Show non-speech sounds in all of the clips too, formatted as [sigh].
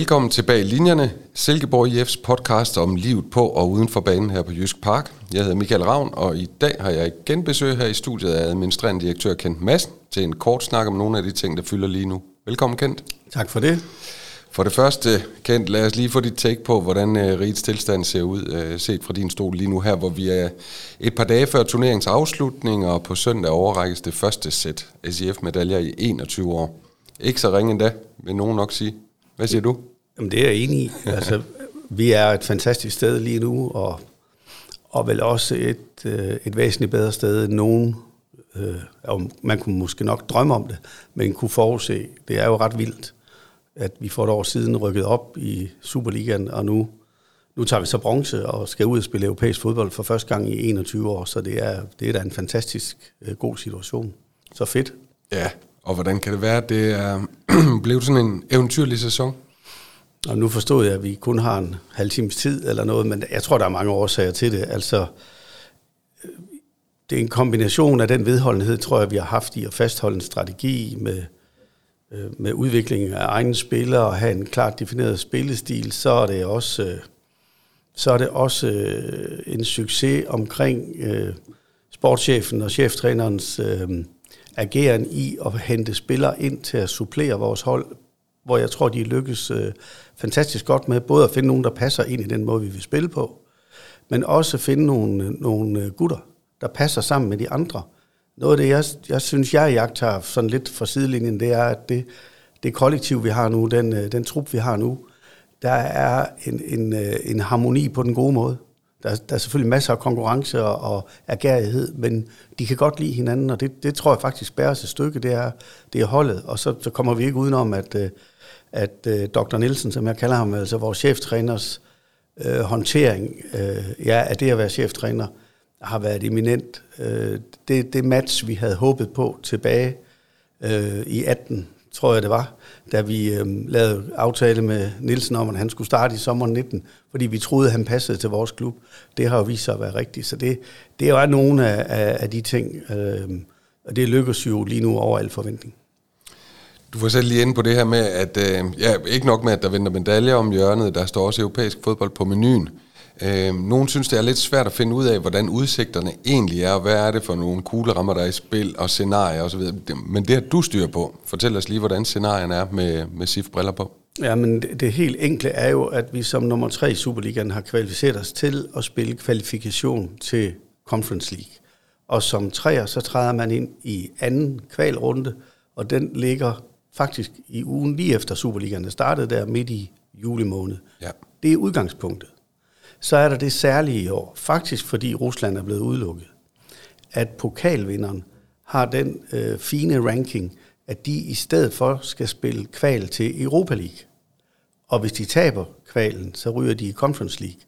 Velkommen tilbage i linjerne. Silkeborg IF's podcast om livet på og uden for banen her på Jysk Park. Jeg hedder Michael Ravn, og i dag har jeg igen besøg her i studiet af administrerende direktør Kent Madsen til en kort snak om nogle af de ting, der fylder lige nu. Velkommen, Kent. Tak for det. For det første, Kent, lad os lige få dit take på, hvordan uh, rigets tilstand ser ud, uh, set fra din stol lige nu her, hvor vi er et par dage før turneringens afslutning, og på søndag overrækkes det første sæt SIF-medaljer i 21 år. Ikke så ringe endda, vil nogen nok sige. Hvad siger du? Jamen, det er jeg enig i. Altså, vi er et fantastisk sted lige nu, og, og vel også et, øh, et væsentligt bedre sted end nogen. Øh, og man kunne måske nok drømme om det, men kunne forudse. Det er jo ret vildt, at vi for et år siden rykket op i Superligaen, og nu, nu tager vi så bronze og skal ud og spille europæisk fodbold for første gang i 21 år, så det er, det er da en fantastisk øh, god situation. Så fedt. Ja, og hvordan kan det være, at det er [clears throat] blevet sådan en eventyrlig sæson? Og nu forstod jeg, at vi kun har en halv times tid eller noget, men jeg tror, der er mange årsager til det. Altså, det er en kombination af den vedholdenhed, tror jeg, vi har haft i at fastholde en strategi med, øh, med udvikling af egne spillere og have en klart defineret spillestil, så er det også, øh, så er det også øh, en succes omkring sportschefen og cheftrænerens ageren i at hente spillere ind til at supplere vores hold hvor jeg tror, de lykkes øh, fantastisk godt med både at finde nogen, der passer ind i den måde, vi vil spille på, men også finde nogle, nogle øh, gutter, der passer sammen med de andre. Noget af det, jeg, jeg synes, jeg jagter sådan lidt fra sidelinjen, det er, at det, det kollektiv, vi har nu, den, øh, den trup, vi har nu, der er en, en, øh, en harmoni på den gode måde. Der, der er selvfølgelig masser af konkurrence og, og agerighed, men de kan godt lide hinanden, og det, det tror jeg faktisk bærer sig et stykke, det er, det er holdet. Og så, så kommer vi ikke udenom, at, at øh, Dr. Nielsen, som jeg kalder ham, altså vores cheftræners øh, håndtering øh, ja, af det at være cheftræner, har været eminent. Øh, det, det match, vi havde håbet på tilbage øh, i 18, tror jeg det var, da vi øh, lavede aftale med Nielsen om, at han skulle starte i sommeren 19, fordi vi troede, at han passede til vores klub. Det har jo vist sig at være rigtigt. Så det, det er jo nogle af, af, af de ting, øh, og det lykkes jo lige nu over al forventning. Du var selv lige inde på det her med, at øh, ja, ikke nok med, at der venter medaljer om hjørnet, der står også europæisk fodbold på menuen. Øh, nogen synes, det er lidt svært at finde ud af, hvordan udsigterne egentlig er, og hvad er det for nogle kuglerammer, der er i spil, og scenarier osv. Men det har du styr på. Fortæl os lige, hvordan scenarierne er med, med SIF-briller på. Ja, men det, det helt enkle er jo, at vi som nummer tre i Superligaen har kvalificeret os til at spille kvalifikation til Conference League. Og som træer, så træder man ind i anden kvalrunde, og den ligger faktisk i ugen lige efter Superligaen startede der midt i juli måned. Ja. Det er udgangspunktet. Så er der det særlige i år, faktisk fordi Rusland er blevet udelukket, at pokalvinderen har den øh, fine ranking, at de i stedet for skal spille kval til Europa League. Og hvis de taber kvalen, så ryger de i Conference League.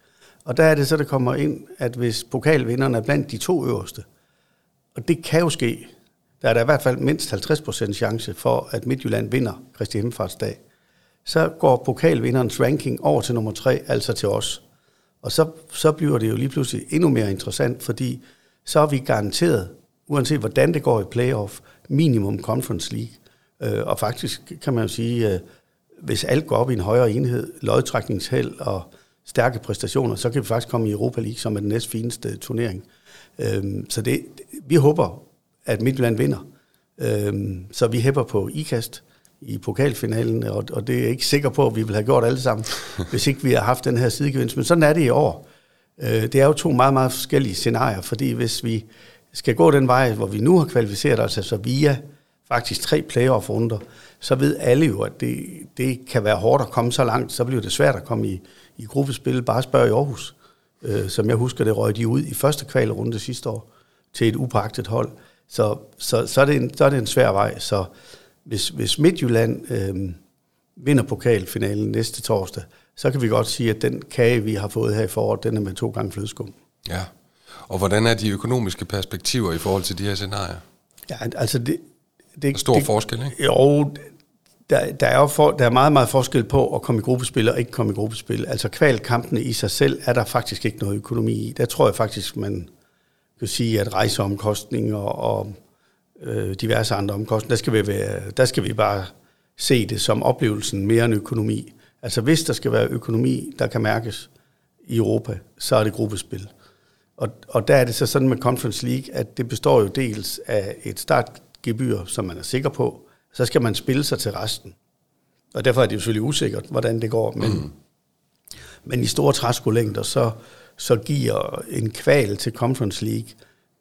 Og der er det så, der kommer ind, at hvis pokalvinderne er blandt de to øverste, og det kan jo ske, der er der i hvert fald mindst 50% chance for, at Midtjylland vinder Kristi Himmelfartsdag. Så går pokalvinderens ranking over til nummer tre, altså til os. Og så, så bliver det jo lige pludselig endnu mere interessant, fordi så er vi garanteret, uanset hvordan det går i playoff, minimum Conference League. Øh, og faktisk kan man jo sige, øh, hvis alt går op i en højere enhed, lodtrækningsheld og stærke præstationer, så kan vi faktisk komme i Europa League, som er den næst fineste turnering. Øh, så det, vi håber at Midtjylland vinder. Øhm, så vi hæpper på IKAST i pokalfinalen, og, og det er jeg ikke sikker på, at vi vil have gjort alle sammen, [laughs] hvis ikke vi har haft den her sidegevinst. Men sådan er det i år. Øh, det er jo to meget, meget forskellige scenarier, fordi hvis vi skal gå den vej, hvor vi nu har kvalificeret os, altså via faktisk tre playoff-runder, så ved alle jo, at det, det kan være hårdt at komme så langt, så bliver det svært at komme i, i gruppespil. Bare spørg i Aarhus, øh, som jeg husker, det røg de ud i første kvalrunde sidste år til et upagtet hold. Så, så, så, er det en, så er det en svær vej. Så hvis, hvis Midtjylland øh, vinder pokalfinalen næste torsdag, så kan vi godt sige, at den kage, vi har fået her i foråret, den er med to gange flødeskum. Ja, og hvordan er de økonomiske perspektiver i forhold til de her scenarier? Ja, altså det... det der er stor det, forskel, ikke? Jo, der, der, er jo for, der er meget, meget forskel på at komme i gruppespil og ikke komme i gruppespil. Altså kvalkampene i sig selv er der faktisk ikke noget økonomi i. Der tror jeg faktisk, man kan sige, at rejseomkostninger og øh, diverse andre omkostninger, der skal, vi være, der skal vi bare se det som oplevelsen mere end økonomi. Altså hvis der skal være økonomi, der kan mærkes i Europa, så er det gruppespil. Og, og der er det så sådan med Conference League, at det består jo dels af et startgebyr, som man er sikker på, så skal man spille sig til resten. Og derfor er det jo selvfølgelig usikkert, hvordan det går, men, mm. men i store træskolængder, så, så giver en kval til Conference League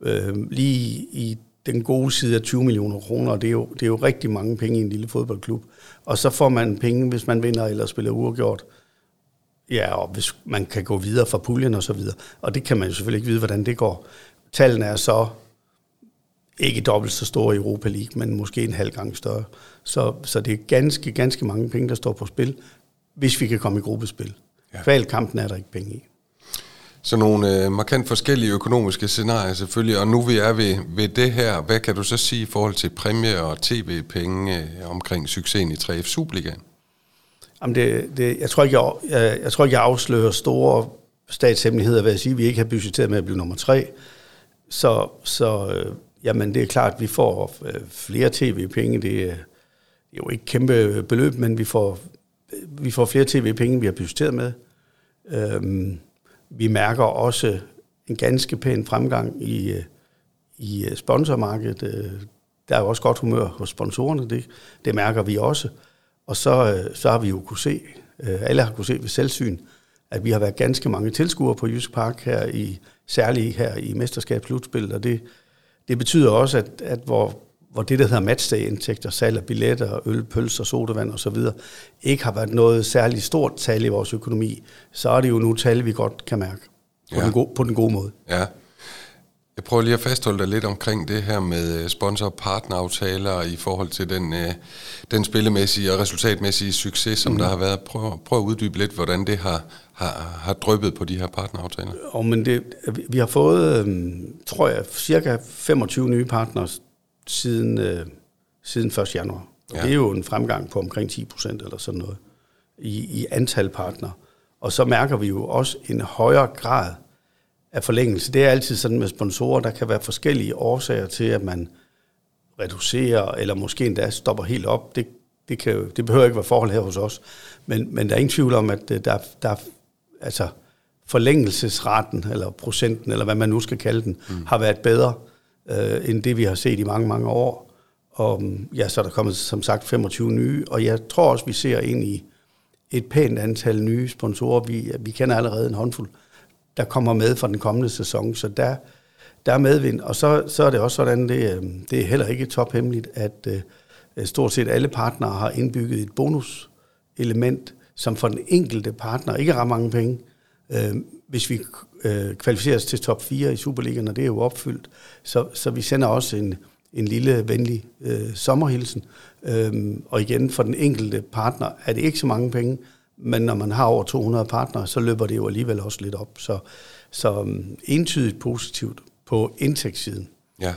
øh, lige i den gode side af 20 millioner kroner, og det er, jo, det er jo rigtig mange penge i en lille fodboldklub. Og så får man penge, hvis man vinder eller spiller uafgjort. Ja, og hvis man kan gå videre fra puljen og så videre. Og det kan man jo selvfølgelig ikke vide, hvordan det går. Tallene er så ikke dobbelt så store i Europa League, men måske en halv gang større. Så, så det er ganske, ganske mange penge, der står på spil, hvis vi kan komme i gruppespil. Ja. Kvalkampen er der ikke penge i. Så nogle øh, markant forskellige økonomiske scenarier selvfølgelig, og nu vi er ved, ved det her, hvad kan du så sige i forhold til præmie og tv-penge øh, omkring succesen i 3F Superligaen? Jamen det, det, jeg, tror ikke, jeg, jeg, jeg tror ikke, jeg afslører store statshemmeligheder ved at sige, at vi ikke har budgetteret med at blive nummer tre. Så, så øh, jamen, det er klart, at vi får øh, flere tv-penge. Øh, det, er, jo ikke kæmpe beløb, men vi får, øh, vi får flere tv-penge, vi har budgetteret med. Øh, vi mærker også en ganske pæn fremgang i, øh, i øh, sponsormarkedet. Øh, der er jo også godt humør hos sponsorerne, det, det mærker vi også. Og så, så har vi jo kunne se, alle har kunne se ved selvsyn, at vi har været ganske mange tilskuere på Jysk Park her i, særligt her i mesterskabsslutspillet, og det, det betyder også, at, at hvor, hvor det, der hedder matchday-indtægter, salg af billetter, øl, pølser, sodavand osv., ikke har været noget særligt stort tal i vores økonomi, så er det jo nu tal, vi godt kan mærke på, ja. den, gode, på den gode måde. Ja. Jeg prøver lige at fastholde dig lidt omkring det her med øh, sponsor- og partneraftaler i forhold til den, øh, den spillemæssige og resultatmæssige succes, som mm. der har været. Prøv, prøv at uddybe lidt, hvordan det har, har, har drøbet på de her partneraftaler. Oh, men det, vi har fået, øhm, tror jeg, cirka 25 nye partners siden, øh, siden 1. januar. Og ja. det er jo en fremgang på omkring 10 procent eller sådan noget i, i antal partnere. Og så mærker vi jo også en højere grad af forlængelse. Det er altid sådan med sponsorer, der kan være forskellige årsager til, at man reducerer, eller måske endda stopper helt op. Det, det, kan det behøver ikke være forhold her hos os. Men, men der er ingen tvivl om, at øh, der, der altså forlængelsesraten, eller procenten, eller hvad man nu skal kalde den, mm. har været bedre øh, end det, vi har set i mange, mange år. Og mm, ja, så er der kommet, som sagt, 25 nye, og jeg tror også, vi ser ind i et pænt antal nye sponsorer. Vi, vi kender allerede en håndfuld, der kommer med for den kommende sæson, så der, der er medvind. Og så, så er det også sådan, det, øh, det er heller ikke tophemmeligt, at øh, stort set alle partnere har indbygget et bonuselement, som for den enkelte partner ikke rammer mange penge. øh, hvis vi øh, kvalificeres til top 4 i Superligaen, og det er jo opfyldt, så, så vi sender også en, en lille venlig øh, sommerhilsen. Øhm, og igen, for den enkelte partner er det ikke så mange penge, men når man har over 200 partnere, så løber det jo alligevel også lidt op. Så, så um, entydigt positivt på indtægtssiden. Ja.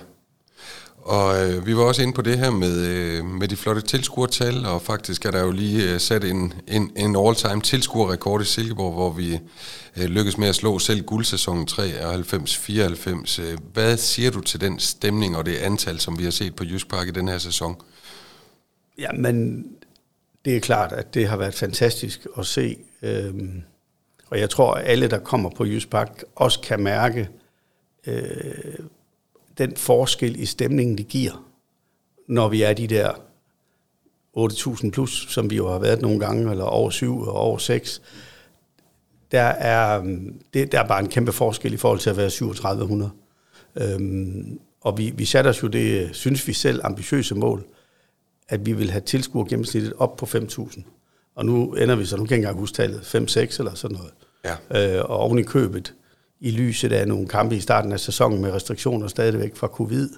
Og øh, vi var også inde på det her med, øh, med de flotte tilskuertal, og faktisk er der jo lige øh, sat en, en, en all-time tilskuerrekord i Silkeborg, hvor vi øh, lykkedes med at slå selv guldsæsonen 93-94. Øh, hvad siger du til den stemning og det antal, som vi har set på Jysk Park i den her sæson? Ja, men det er klart, at det har været fantastisk at se. Øhm, og jeg tror, at alle, der kommer på Jysk Park, også kan mærke øh, den forskel i stemningen, det giver, når vi er de der 8.000 plus, som vi jo har været nogle gange, eller over 7 og over 6. Der er, øhm, det, der er bare en kæmpe forskel i forhold til at være 3700. Øhm, og vi, vi satte os jo det, synes vi selv, ambitiøse mål, at vi vil have tilskuer gennemsnittet op på 5.000. Og nu ender vi så, nu kan jeg ikke engang huske tallet, 5-6 eller sådan noget. Ja. Øh, og oven i købet, i lyset af nogle kampe i starten af sæsonen med restriktioner stadigvæk fra covid.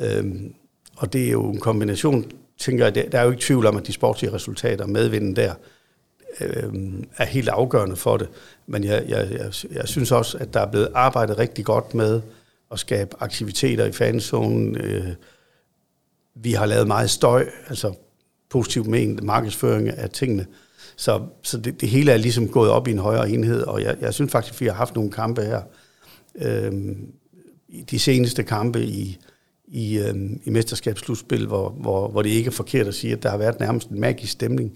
Øhm, og det er jo en kombination, tænker jeg, der er jo ikke tvivl om, at de sportslige resultater, medvinden der, øhm, er helt afgørende for det. Men jeg, jeg, jeg, jeg synes også, at der er blevet arbejdet rigtig godt med at skabe aktiviteter i fanzonen, øh, vi har lavet meget støj, altså positivt ment markedsføring af tingene. Så, så det, det hele er ligesom gået op i en højere enhed, og jeg, jeg synes faktisk, at vi har haft nogle kampe her. Øhm, de seneste kampe i, i, øhm, i mesterskabsslutspil, hvor, hvor, hvor det ikke er forkert at sige, at der har været nærmest en magisk stemning.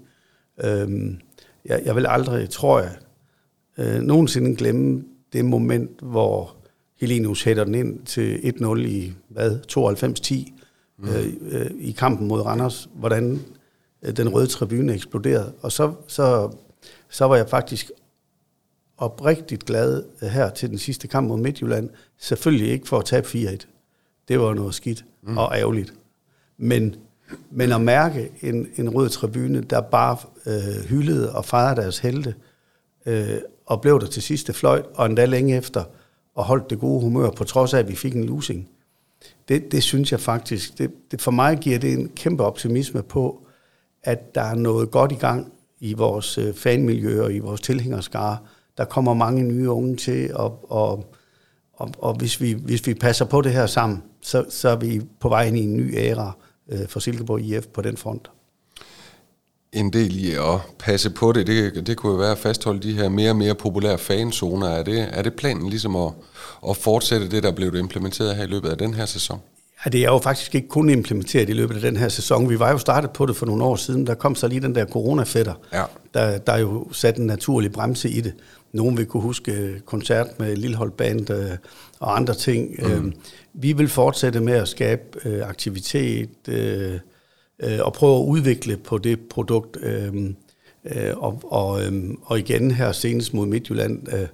Øhm, jeg, jeg vil aldrig, tror jeg, øh, nogensinde glemme det moment, hvor Helenius hætter den ind til 1-0 i, hvad, 92-10 mm. øh, øh, i kampen mod Randers, hvordan den røde tribune eksploderede. Og så, så, så var jeg faktisk oprigtigt glad øh, her til den sidste kamp mod Midtjylland. Selvfølgelig ikke for at tabe 4-1. Det var noget skidt mm. og ærgerligt. Men, men at mærke en, en rød tribune, der bare øh, hyldede og fejrede deres helte, øh, og blev der til sidste fløjt, og endda længe efter, og holdt det gode humør, på trods af, at vi fik en losing. Det, det synes jeg faktisk, det, det, for mig giver det en kæmpe optimisme på, at der er noget godt i gang i vores øh, fanmiljø og i vores tilhængerskare. Der kommer mange nye unge til, og, og, og, og hvis, vi, hvis vi passer på det her sammen, så, så er vi på vej ind i en ny æra øh, for Silkeborg IF på den front en del i at passe på det. Det, det kunne jo være at fastholde de her mere og mere populære fanzoner. Er det, er det planen ligesom at, at fortsætte det, der blev implementeret her i løbet af den her sæson? Ja, det er jo faktisk ikke kun implementeret i løbet af den her sæson. Vi var jo startet på det for nogle år siden. Der kom så lige den der coronafætter, ja. der, der jo sat en naturlig bremse i det. Nogen vil kunne huske koncert med Lilleholdband øh, og andre ting. Mm. Øh, vi vil fortsætte med at skabe øh, aktivitet, øh, øh, og prøve at udvikle på det produkt. Øh, øh, og, og, øh, og igen her senest mod Midtjylland, øh,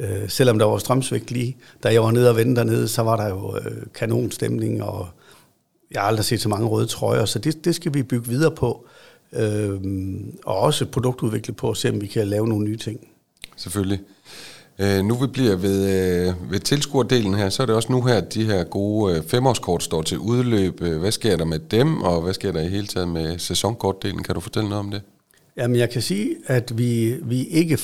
øh, selvom der var strømsvægt lige, da jeg var nede og vendte dernede, så var der jo øh, kanonstemning, og jeg har aldrig set så mange røde trøjer, så det, det skal vi bygge videre på. Øh, og også produktudvikle på, at se om vi kan lave nogle nye ting. Selvfølgelig. Øh, nu vi bliver ved, øh, ved tilskuerdelen her, så er det også nu her, at de her gode øh, femårskort står til udløb. Øh, hvad sker der med dem, og hvad sker der i hele taget med sæsonkortdelen? Kan du fortælle noget om det? Jamen, jeg kan sige, at vi, vi, ikke,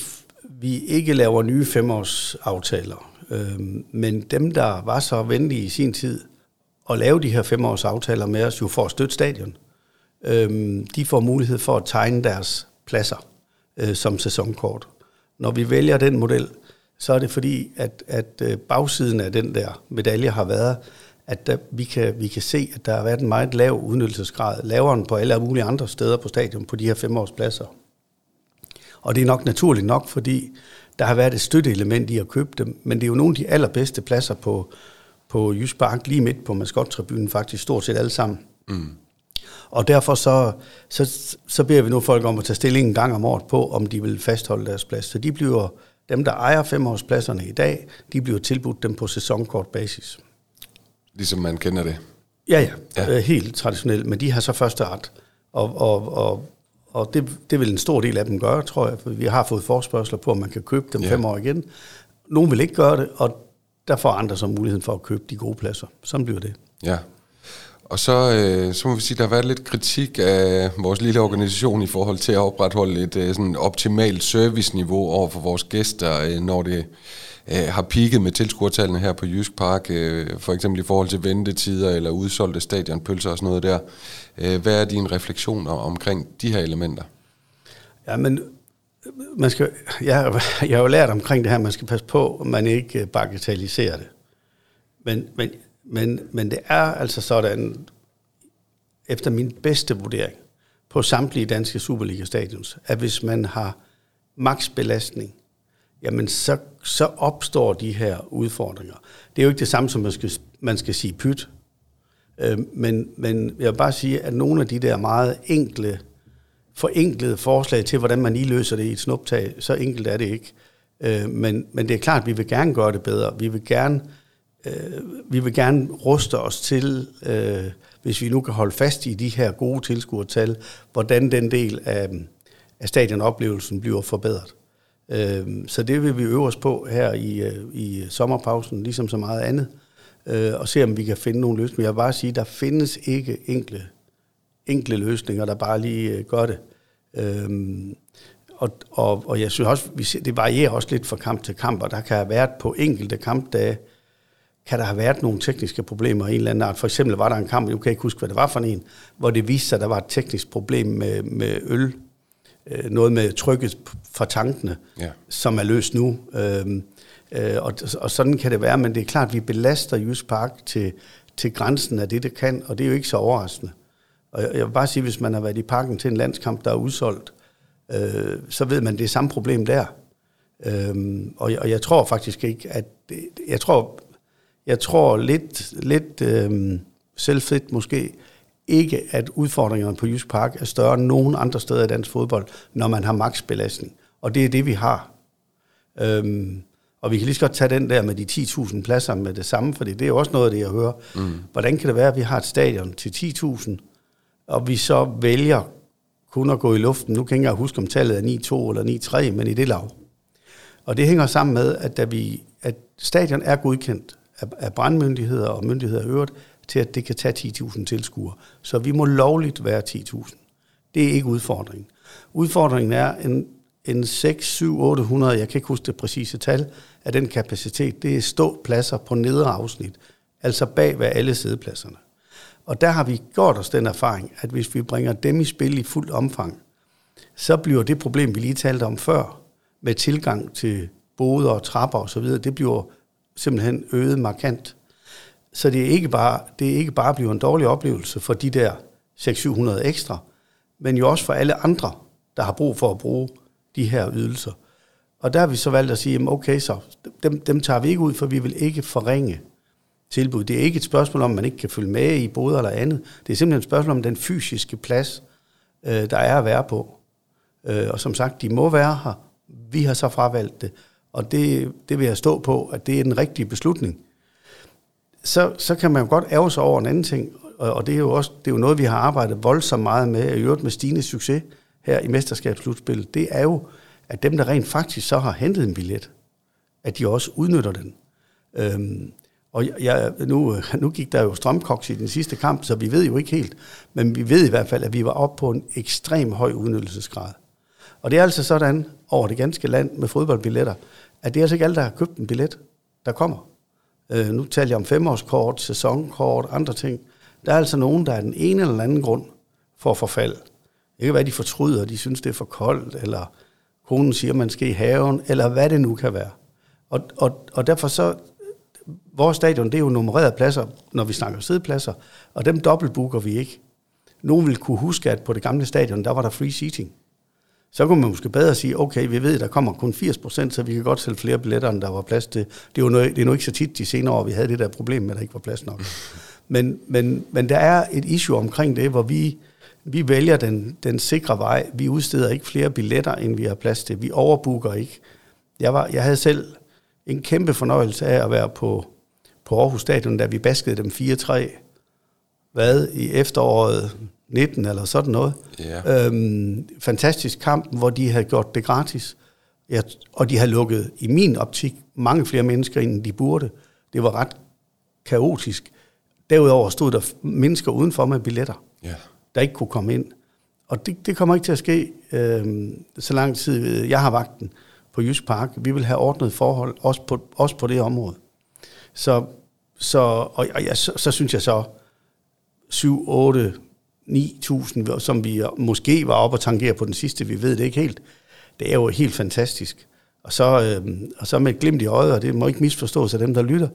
vi ikke laver nye femårsaftaler. Øh, men dem, der var så venlige i sin tid at lave de her femårsaftaler med os, jo for at støtte stadion, øh, de får mulighed for at tegne deres pladser øh, som sæsonkort. Når vi vælger den model, så er det fordi, at, at øh, bagsiden af den der medalje har været, at der, vi, kan, vi kan se, at der har været en meget lav udnyttelsesgrad, lavere end på alle mulige andre steder på stadion, på de her femårspladser. Og det er nok naturligt nok, fordi der har været et støtteelement i at købe dem, men det er jo nogle af de allerbedste pladser på, på Jysk Bank, lige midt på maskottribunen, faktisk stort set alle sammen. Mm. Og derfor så, så, så beder vi nu folk om at tage stilling en gang om året på, om de vil fastholde deres plads. Så de bliver dem, der ejer femårspladserne i dag, de bliver tilbudt dem på sæsonkortbasis. Ligesom man kender det? Ja, ja, ja. Øh, helt traditionelt, men de har så første ret. Og, og, og, og det, det vil en stor del af dem gøre, tror jeg, for vi har fået forspørgseler på, at man kan købe dem ja. fem år igen. Nogle vil ikke gøre det, og der får andre så muligheden for at købe de gode pladser. Sådan bliver det. Ja, og så, øh, så må vi sige, at der har været lidt kritik af vores lille organisation i forhold til at opretholde et øh, sådan optimalt serviceniveau over for vores gæster, øh, når det øh, har pigget med tilskuertallene her på Jysk Park, øh, for eksempel i forhold til ventetider eller udsolgte stadionpølser og sådan noget der. Øh, hvad er dine refleksioner omkring de her elementer? Ja, men øh, man skal, jeg, [laughs] jeg har jo lært omkring det her, man skal passe på, at man ikke øh, bagatelliserer det. Men, men men, men det er altså sådan, efter min bedste vurdering, på samtlige danske Superliga-stadions, at hvis man har maksbelastning, jamen så, så opstår de her udfordringer. Det er jo ikke det samme, som man skal, man skal sige pyt. Øh, men, men jeg vil bare sige, at nogle af de der meget enkle, forenklede forslag til, hvordan man lige løser det i et snuptag, så enkelt er det ikke. Øh, men, men det er klart, at vi vil gerne gøre det bedre. Vi vil gerne øh, vi vil gerne ruste os til, øh, hvis vi nu kan holde fast i de her gode tilskuertal, hvordan den del af, af stadionoplevelsen bliver forbedret. Øh, så det vil vi øve os på her i, øh, i sommerpausen, ligesom så meget andet, øh, og se om vi kan finde nogle løsninger. Jeg vil bare sige, at der findes ikke enkle, enkle løsninger, der bare lige øh, gør det. Øhm, og, og, og jeg synes også, vi ser, det varierer også lidt fra kamp til kamp, og der kan have været på enkelte kampdage, kan der have været nogle tekniske problemer i en eller anden art. For eksempel var der en kamp, jeg kan ikke huske, hvad det var for en, hvor det viste sig, at der var et teknisk problem med, med øl, øh, noget med trykket fra tankene, ja. som er løst nu. Øhm, øh, og, og sådan kan det være, men det er klart, at vi belaster Jysk Park til, til grænsen af det, det kan, og det er jo ikke så overraskende. Og jeg, jeg vil bare sige, hvis man har været i parken til en landskamp, der er udsolgt, øh, så ved man, det er samme problem der. Øhm, og, jeg, og jeg tror faktisk ikke, at... Jeg tror, jeg tror lidt, lidt øhm, selvfedt måske, ikke at udfordringerne på Jysk Park er større end nogen andre steder i dansk fodbold, når man har maksbelastning. Og det er det, vi har. Øhm, og vi kan lige så godt tage den der med de 10.000 pladser med det samme, for det er jo også noget af det, jeg hører. Mm. Hvordan kan det være, at vi har et stadion til 10.000, og vi så vælger kun at gå i luften. Nu kan jeg ikke huske, om tallet er 9-2 eller 9-3, men i det lav. Og det hænger sammen med, at, da vi, at stadion er godkendt af, af brandmyndigheder og myndigheder i øvrigt, til at det kan tage 10.000 tilskuere. Så vi må lovligt være 10.000. Det er ikke udfordringen. Udfordringen er en, en 6, 7, 800, jeg kan ikke huske det præcise tal, af den kapacitet, det er ståpladser på nedre afsnit, altså bag ved alle sædepladserne. Og der har vi gjort os den erfaring, at hvis vi bringer dem i spil i fuldt omfang, så bliver det problem, vi lige talte om før, med tilgang til boder og trapper osv., det bliver simpelthen øget markant. Så det er ikke bare, det er ikke bare bliver en dårlig oplevelse for de der 600-700 ekstra, men jo også for alle andre, der har brug for at bruge de her ydelser. Og der har vi så valgt at sige, okay, så dem, dem tager vi ikke ud, for vi vil ikke forringe tilbud. Det er ikke et spørgsmål om, man ikke kan følge med i boder eller andet. Det er simpelthen et spørgsmål om den fysiske plads, øh, der er at være på. Øh, og som sagt, de må være her. Vi har så fravalgt det. Og det, det vil jeg stå på, at det er den rigtige beslutning. Så, så kan man jo godt ærge sig over en anden ting, og, og det er jo også det er jo noget, vi har arbejdet voldsomt meget med, og i øvrigt med stigende succes her i mesterskabsslutspillet, det er jo, at dem, der rent faktisk så har hentet en billet, at de også udnytter den. Øhm, og jeg, nu, [laughs] nu gik der jo strømkoks i den sidste kamp, så vi ved jo ikke helt, men vi ved i hvert fald, at vi var oppe på en ekstrem høj udnyttelsesgrad. Og det er altså sådan over det ganske land med fodboldbilletter, at det er altså ikke alle, der har købt en billet, der kommer. Øh, nu taler jeg om femårskort, sæsonkort, andre ting. Der er altså nogen, der er den ene eller anden grund for forfald. Det kan være, de fortryder, de synes, det er for koldt, eller konen siger, man skal i haven, eller hvad det nu kan være. Og, og, og derfor så, vores stadion, det er jo nummererede pladser, når vi snakker sidepladser, og dem dobbeltbooker vi ikke. Nogen vil kunne huske, at på det gamle stadion, der var der free seating. Så kunne man måske bedre sige, okay, vi ved, der kommer kun 80 procent, så vi kan godt sælge flere billetter, end der var plads til. Det er jo noget, det er nu ikke så tit de senere år, vi havde det der problem med, at der ikke var plads nok. Men, men, men der er et issue omkring det, hvor vi, vi vælger den, den sikre vej. Vi udsteder ikke flere billetter, end vi har plads til. Vi overbooker ikke. Jeg, var, jeg havde selv en kæmpe fornøjelse af at være på, på Aarhus Stadion, da vi baskede dem 4-3. Hvad? I efteråret 19 eller sådan noget. Ja. Øhm, fantastisk kamp, hvor de havde gjort det gratis. Ja, og de havde lukket, i min optik, mange flere mennesker ind, end de burde. Det var ret kaotisk. Derudover stod der mennesker udenfor med billetter, ja. der ikke kunne komme ind. Og det, det kommer ikke til at ske, øhm, så lang tid jeg har vagten på Jysk Park. Vi vil have ordnet forhold, også på, også på det område. Så, så, og, og ja, så, så synes jeg så, 7, 8, 9.000, som vi måske var oppe og tangere på den sidste, vi ved det ikke helt. Det er jo helt fantastisk. Og så, øh, og så med et glimt i øjet, og det må ikke misforstås af dem, der lytter.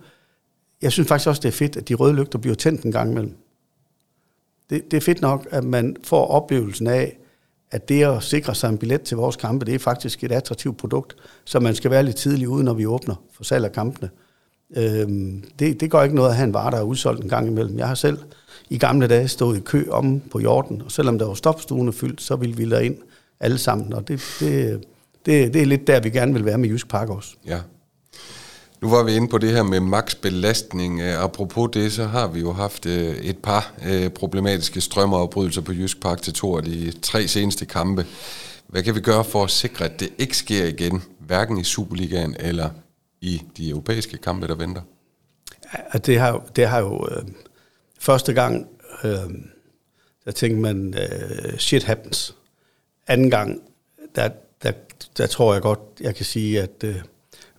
Jeg synes faktisk også, det er fedt, at de røde lygter bliver tændt en gang imellem. Det, det er fedt nok, at man får oplevelsen af, at det at sikre sig en billet til vores kampe, det er faktisk et attraktivt produkt, så man skal være lidt tidlig ude, når vi åbner for salg af kampene. Øhm, det, det går ikke noget at have en vare, der er udsolgt en gang imellem. Jeg har selv i gamle dage stod i kø om på jorden, og selvom der var stopstuene fyldt, så ville vi ind alle sammen, og det, det, det, det er lidt der, vi gerne vil være med Jysk Park også. Ja. Nu var vi inde på det her med max belastning. Øh, apropos det, så har vi jo haft øh, et par øh, problematiske strømmeafbrydelser på Jysk Park til to af de tre seneste kampe. Hvad kan vi gøre for at sikre, at det ikke sker igen, hverken i Superligaen eller i de europæiske kampe, der venter? Ja, det har, det har jo øh, Første gang, øh, der tænkte man, øh, shit happens. Anden gang, der, der, der tror jeg godt, jeg kan sige, at øh,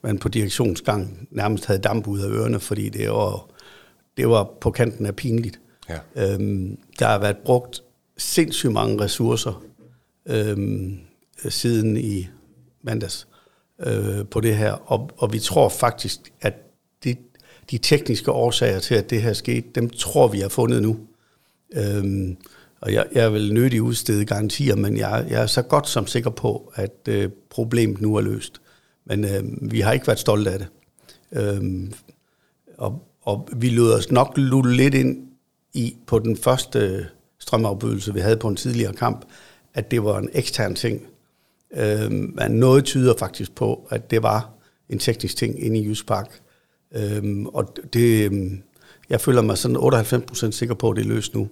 man på direktionsgang nærmest havde damp ud af ørerne, fordi det var, det var på kanten af pinligt. Ja. Øhm, der har været brugt sindssygt mange ressourcer øhm, siden i mandags øh, på det her, og, og vi tror faktisk, at de tekniske årsager til, at det her skete, dem tror vi har fundet nu. Øhm, Og jeg, jeg vil nødig udstede garantier, men jeg, jeg er så godt som sikker på, at øh, problemet nu er løst. Men øh, vi har ikke været stolte af det. Øhm, og, og vi lød os nok lulle lidt ind i på den første øh, strømafbydelse, vi havde på en tidligere kamp, at det var en ekstern ting. Øhm, men noget tyder faktisk på, at det var en teknisk ting inde i Jysk Park. Øhm, og det, øhm, jeg føler mig sådan 98% sikker på, at det er løst nu.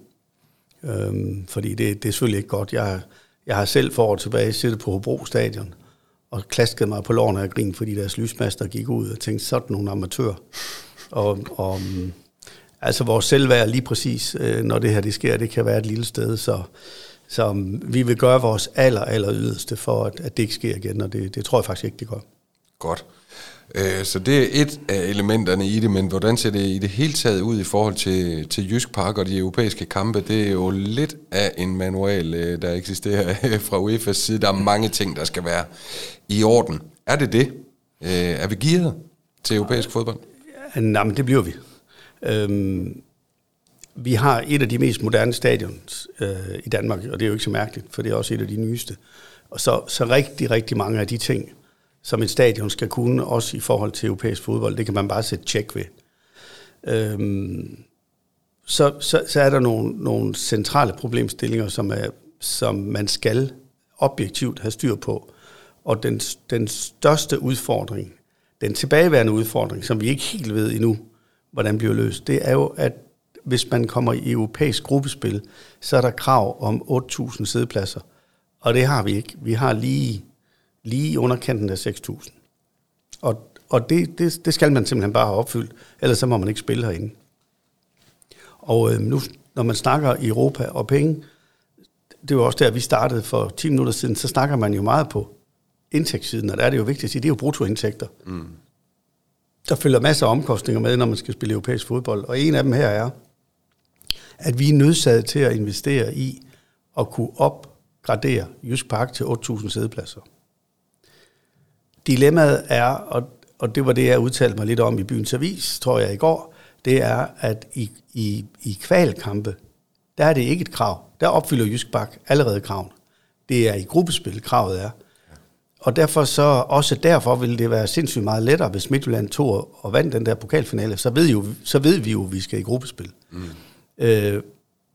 Øhm, fordi det, det er selvfølgelig ikke godt. Jeg, jeg har selv for år tilbage siddet på Hobro Stadion og klasket mig på lårene af grin, fordi deres lysmaster gik ud og tænkte, sådan nogle amatører. Og, og mm, altså vores selvværd lige præcis, øh, når det her det sker, det kan være et lille sted, så, så mm, vi vil gøre vores aller, aller yderste for, at, at det ikke sker igen, og det, det tror jeg faktisk ikke, det gør. Godt. Øh, så det er et af elementerne i det, men hvordan ser det i det hele taget ud i forhold til, til Jysk Park og de europæiske kampe? Det er jo lidt af en manual, øh, der eksisterer [laughs] øh, fra UEFA's side. Der er mange ting, der skal være i orden. Er det det? Øh, er vi gearet til europæisk fodbold? Nej, men det bliver vi. Øhm, vi har et af de mest moderne stadions øh, i Danmark, og det er jo ikke så mærkeligt, for det er også et af de nyeste. Og så, så rigtig, rigtig mange af de ting, som et stadion skal kunne, også i forhold til europæisk fodbold, det kan man bare sætte tjek ved. Øhm, så, så, så er der nogle, nogle centrale problemstillinger, som, er, som man skal objektivt have styr på. Og den, den største udfordring, den tilbageværende udfordring, som vi ikke helt ved endnu, hvordan bliver løst, det er jo, at hvis man kommer i europæisk gruppespil, så er der krav om 8.000 sædepladser. Og det har vi ikke. Vi har lige, lige underkanten af 6.000. Og, og det, det, det skal man simpelthen bare have opfyldt, ellers så må man ikke spille herinde. Og øh, nu, når man snakker i Europa og penge, det var også der, vi startede for 10 minutter siden, så snakker man jo meget på indtægtssiden, og der er det jo vigtigt at sige, det er jo bruttoindtægter. Mm. Der følger masser af omkostninger med, når man skal spille europæisk fodbold, og en af dem her er, at vi er nødsaget til at investere i at kunne opgradere Jysk Park til 8.000 sædepladser. Dilemmaet er, og, og det var det, jeg udtalte mig lidt om i byens avis, tror jeg i går, det er, at i, i, i kvalkampe, der er det ikke et krav. Der opfylder Jysk Park allerede kraven. Det er i gruppespil, kravet er. Og derfor så, også derfor vil det være sindssygt meget lettere, hvis Midtjylland tog og vandt den der pokalfinale, så ved, jo, så ved vi jo, at vi skal i gruppespil. Mm. Øh,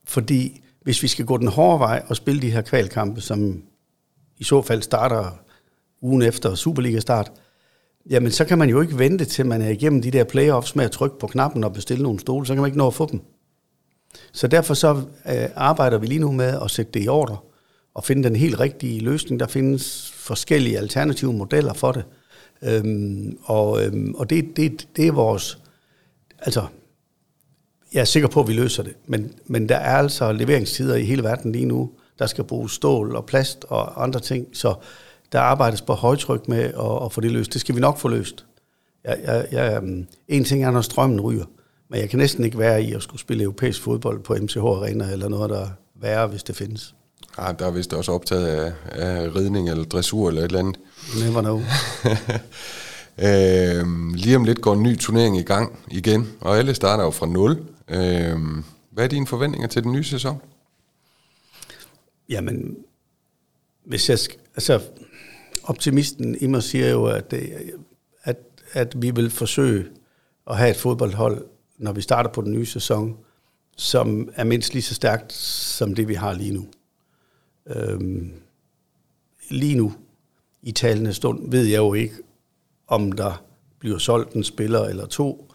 fordi hvis vi skal gå den hårde vej og spille de her kvalkampe, som i så fald starter ugen efter Superliga-start, jamen så kan man jo ikke vente til, man er igennem de der playoffs med at trykke på knappen og bestille nogle stole, så kan man ikke nå at få dem. Så derfor så øh, arbejder vi lige nu med at sætte det i ordre og finde den helt rigtige løsning. Der findes forskellige alternative modeller for det. Øhm, og øhm, og det, det, det er vores... Altså, jeg er sikker på, at vi løser det, men, men der er altså leveringstider i hele verden lige nu. Der skal bruges stål og plast og andre ting, så der arbejdes på højtryk med at, at få det løst. Det skal vi nok få løst. Jeg, jeg, jeg, en ting er, når strømmen ryger, men jeg kan næsten ikke være i at skulle spille europæisk fodbold på MCH Arena eller noget, der er værre, hvis det findes. Ja, der er vist også optaget af, af ridning eller dressur eller et eller andet. Never know. [laughs] øhm, lige om lidt går en ny turnering i gang igen, og alle starter jo fra nul. Øhm, hvad er dine forventninger til den nye sæson? Jamen, hvis jeg skal, altså, optimisten i mig siger jo, at, øh, at, at vi vil forsøge at have et fodboldhold, når vi starter på den nye sæson, som er mindst lige så stærkt som det, vi har lige nu. Øhm, lige nu, i talende stund, ved jeg jo ikke, om der bliver solgt en spiller eller to,